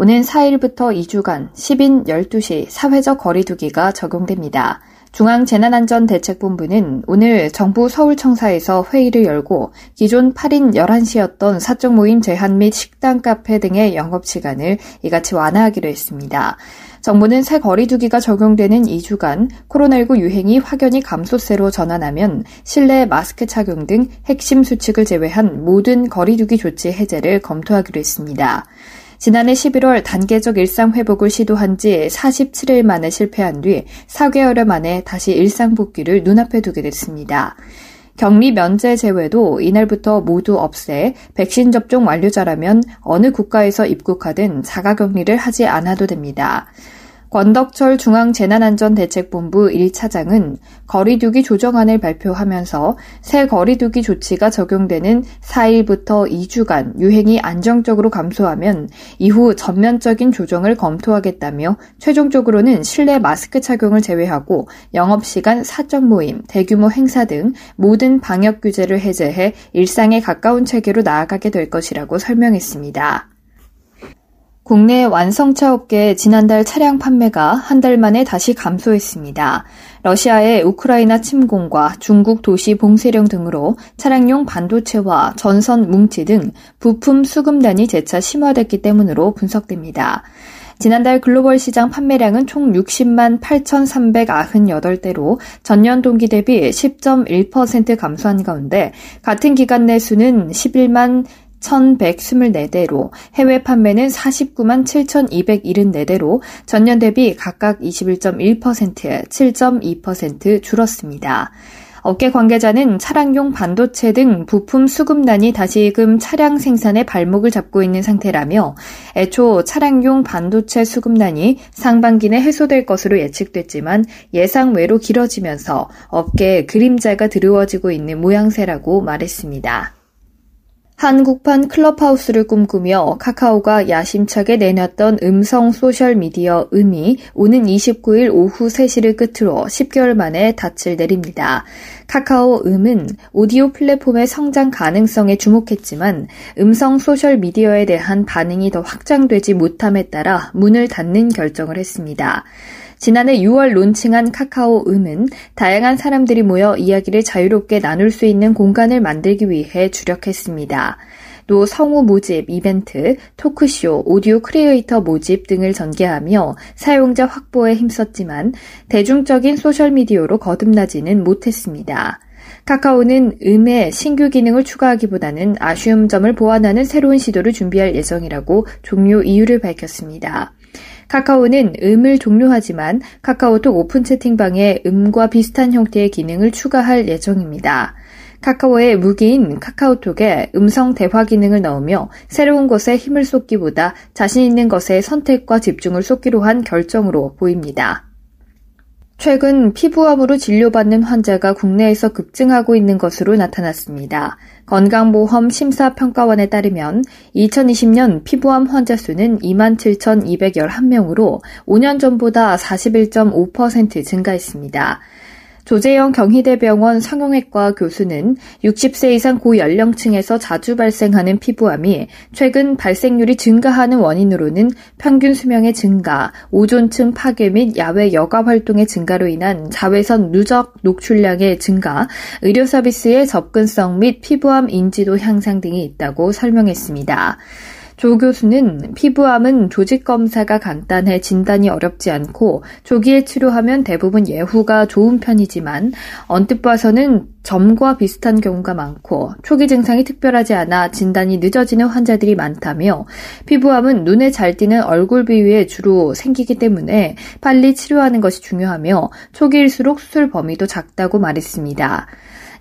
오는 4일부터 2주간 10인 12시 사회적 거리두기가 적용됩니다. 중앙재난안전대책본부는 오늘 정부 서울청사에서 회의를 열고 기존 8인 11시였던 사적 모임 제한 및 식당, 카페 등의 영업시간을 이같이 완화하기로 했습니다. 정부는 새 거리두기가 적용되는 2주간 코로나19 유행이 확연히 감소세로 전환하면 실내 마스크 착용 등 핵심 수칙을 제외한 모든 거리두기 조치 해제를 검토하기로 했습니다. 지난해 11월 단계적 일상 회복을 시도한 지 47일 만에 실패한 뒤 4개월 만에 다시 일상 복귀를 눈앞에 두게 됐습니다. 격리 면제 제외도 이날부터 모두 없애 백신 접종 완료자라면 어느 국가에서 입국하든 자가 격리를 하지 않아도 됩니다. 권덕철 중앙재난안전대책본부 1차장은 거리두기 조정안을 발표하면서 새 거리두기 조치가 적용되는 4일부터 2주간 유행이 안정적으로 감소하면 이후 전면적인 조정을 검토하겠다며 최종적으로는 실내 마스크 착용을 제외하고 영업시간 사적 모임, 대규모 행사 등 모든 방역 규제를 해제해 일상에 가까운 체계로 나아가게 될 것이라고 설명했습니다. 국내 완성차 업계 지난달 차량 판매가 한 달 만에 다시 감소했습니다. 러시아의 우크라이나 침공과 중국 도시 봉쇄령 등으로 차량용 반도체와 전선 뭉치 등 부품 수급난이 재차 심화됐기 때문으로 분석됩니다. 지난달 글로벌 시장 판매량은 총 60만 8,398대로 전년 동기 대비 10.1% 감소한 가운데 같은 기간 내 수는 11만 1,124대로 해외 판매는 49만 7,274대로 전년 대비 각각 21.1%, 7.2% 줄었습니다. 업계 관계자는 차량용 반도체 등 부품 수급난이 다시금 차량 생산에 발목을 잡고 있는 상태라며 애초 차량용 반도체 수급난이 상반기 내 해소될 것으로 예측됐지만 예상 외로 길어지면서 업계에 그림자가 드리워지고 있는 모양새라고 말했습니다. 한국판 클럽하우스를 꿈꾸며 카카오가 야심차게 내놨던 음성 소셜미디어 음이 오는 29일 오후 3시를 끝으로 10개월 만에 닻을 내립니다. 카카오 음은 오디오 플랫폼의 성장 가능성에 주목했지만 음성 소셜미디어에 대한 반응이 더 확장되지 못함에 따라 문을 닫는 결정을 했습니다. 지난해 6월 론칭한 카카오 음은 다양한 사람들이 모여 이야기를 자유롭게 나눌 수 있는 공간을 만들기 위해 주력했습니다. 또 성우 모집, 이벤트, 토크쇼, 오디오 크리에이터 모집 등을 전개하며 사용자 확보에 힘썼지만 대중적인 소셜미디어로 거듭나지는 못했습니다. 카카오는 음에 신규 기능을 추가하기보다는 아쉬운 점을 보완하는 새로운 시도를 준비할 예정이라고 종료 이유를 밝혔습니다. 카카오는 음을 종료하지만 카카오톡 오픈 채팅방에 음과 비슷한 형태의 기능을 추가할 예정입니다. 카카오의 무기인 카카오톡에 음성 대화 기능을 넣으며 새로운 것에 힘을 쏟기보다 자신 있는 것에 선택과 집중을 쏟기로 한 결정으로 보입니다. 최근 피부암으로 진료받는 환자가 국내에서 급증하고 있는 것으로 나타났습니다. 건강보험 심사평가원에 따르면 2020년 피부암 환자 수는 27,211명으로 5년 전보다 41.5% 증가했습니다. 조재영 경희대병원 성형외과 교수는 60세 이상 고연령층에서 자주 발생하는 피부암이 최근 발생률이 증가하는 원인으로는 평균 수명의 증가, 오존층 파괴 및 야외 여가 활동의 증가로 인한 자외선 누적 녹출량의 증가, 의료 서비스의 접근성 및 피부암 인지도 향상 등이 있다고 설명했습니다. 조 교수는 피부암은 조직 검사가 간단해 진단이 어렵지 않고 조기에 치료하면 대부분 예후가 좋은 편이지만 언뜻 봐서는 점과 비슷한 경우가 많고 초기 증상이 특별하지 않아 진단이 늦어지는 환자들이 많다며 피부암은 눈에 잘 띄는 얼굴 비위에 주로 생기기 때문에 빨리 치료하는 것이 중요하며 초기일수록 수술 범위도 작다고 말했습니다.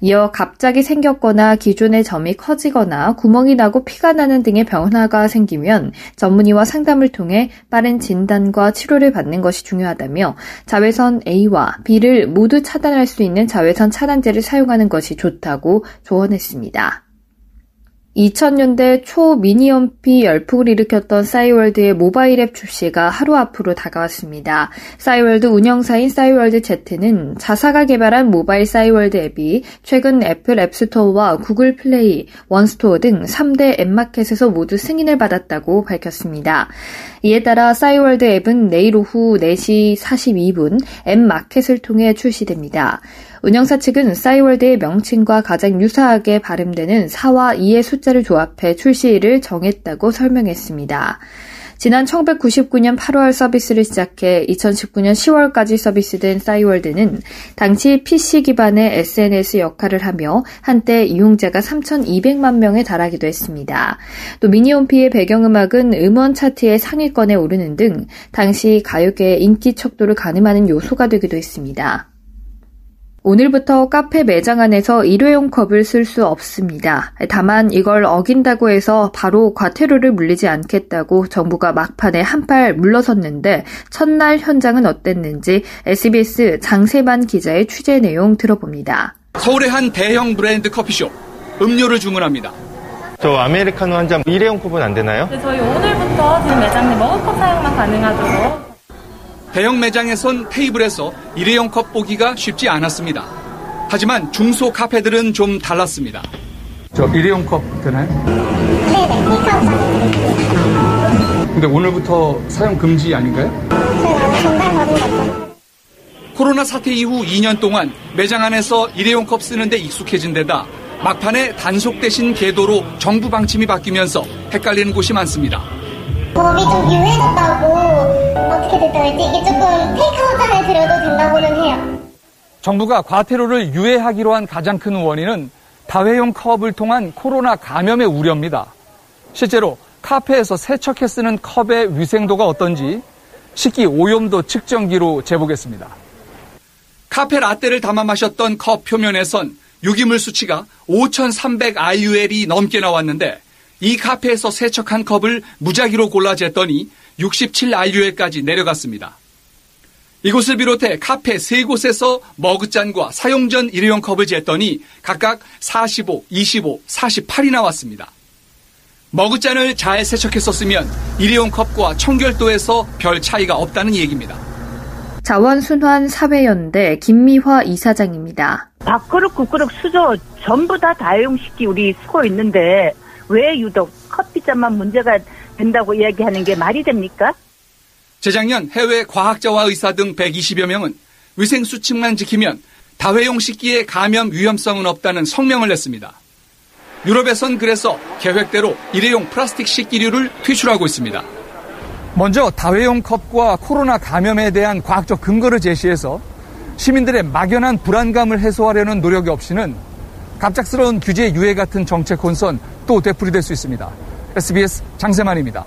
이어 갑자기 생겼거나 기존의 점이 커지거나 구멍이 나고 피가 나는 등의 변화가 생기면 전문의와 상담을 통해 빠른 진단과 치료를 받는 것이 중요하다며 자외선 A와 B를 모두 차단할 수 있는 자외선 차단제를 사용하는 것이 좋다고 조언했습니다. 2000년대 초 미니홈피 열풍을 일으켰던 싸이월드의 모바일 앱 출시가 하루 앞으로 다가왔습니다. 싸이월드 운영사인 싸이월드 Z는 자사가 개발한 모바일 싸이월드 앱이 최근 애플 앱스토어와 구글 플레이, 원스토어 등 3대 앱마켓에서 모두 승인을 받았다고 밝혔습니다. 이에 따라 싸이월드 앱은 내일 오후 4시 42분 앱마켓을 통해 출시됩니다. 운영사 측은 싸이월드의 명칭과 가장 유사하게 발음되는 4와 2의 숫자를 조합해 출시일을 정했다고 설명했습니다. 지난 1999년 8월 서비스를 시작해 2019년 10월까지 서비스된 싸이월드는 당시 PC 기반의 SNS 역할을 하며 한때 이용자가 3,200만 명에 달하기도 했습니다. 또 미니홈피의 배경음악은 음원 차트의 상위권에 오르는 등 당시 가요계의 인기 척도를 가늠하는 요소가 되기도 했습니다. 오늘부터 카페 매장 안에서 일회용 컵을 쓸 수 없습니다. 다만 이걸 어긴다고 해서 바로 과태료를 물리지 않겠다고 정부가 막판에 한 팔 물러섰는데 첫날 현장은 어땠는지 SBS 장세만 기자의 취재 내용 들어봅니다. 서울의 한 대형 브랜드 커피숍 음료를 주문합니다. 저 아메리카노 한 잔 일회용 컵은 안 되나요? 네, 저희 오늘부터 지금 매장 내 머그컵 사용만 가능하도록 대형 매장에선 테이블에서 일회용 컵 보기가 쉽지 않았습니다. 하지만 중소 카페들은 좀 달랐습니다. 저 일회용 컵 되나요? 네네, 테이크아웃 근데 오늘부터 사용 금지 아닌가요? 코로나 사태 이후 2년 동안 매장 안에서 일회용 컵 쓰는데 익숙해진 데다 막판에 단속 대신 계도로 정부 방침이 바뀌면서 헷갈리는 곳이 많습니다. 법이 좀 유해졌다고 어떻게 됐다 할지 이게 조금 테이크아웃 안에 드려도 된다고는 해요. 정부가 과태료를 유예하기로 한 가장 큰 원인은 다회용 컵을 통한 코로나 감염의 우려입니다. 실제로 카페에서 세척해 쓰는 컵의 위생도가 어떤지 식기 오염도 측정기로 재보겠습니다. 카페 라떼를 담아 마셨던 컵 표면에선 유기물 수치가 5,300 IUL이 넘게 나왔는데 이 카페에서 세척 한 컵을 무작위로 골라 쟀더니 67 IUL까지 내려갔습니다. 이곳을 비롯해 카페 세 곳에서 머그잔과 사용 전 일회용 컵을 쟀더니 각각 45, 25, 48이 나왔습니다. 머그잔을 잘 세척했었으면 일회용 컵과 청결도에서 별 차이가 없다는 얘기입니다. 자원순환 사회연대 김미화 이사장입니다. 밥그릇, 국그릇, 수저 전부 다 다용식기 우리 쓰고 있는데 왜 유독 커피잔만 문제가 된다고 이야기하는 게 말이 됩니까? 재작년 해외 과학자와 의사 등 120여 명은 위생 수칙만 지키면 다회용 식기의 감염 위험성은 없다는 성명을 냈습니다. 유럽에선 그래서 계획대로 일회용 플라스틱 식기류를 퇴출하고 있습니다. 먼저 다회용 컵과 코로나 감염에 대한 과학적 근거를 제시해서 시민들의 막연한 불안감을 해소하려는 노력이 없이는 갑작스러운 규제 유예 같은 정책 혼선 또 되풀이될 수 있습니다. SBS 장세만입니다.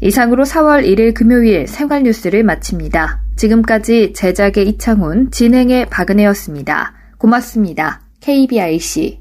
이상으로 4월 1일 금요일 생활 뉴스를 마칩니다. 지금까지 제작의 이창훈, 진행의 박은혜였습니다. 고맙습니다. KBIC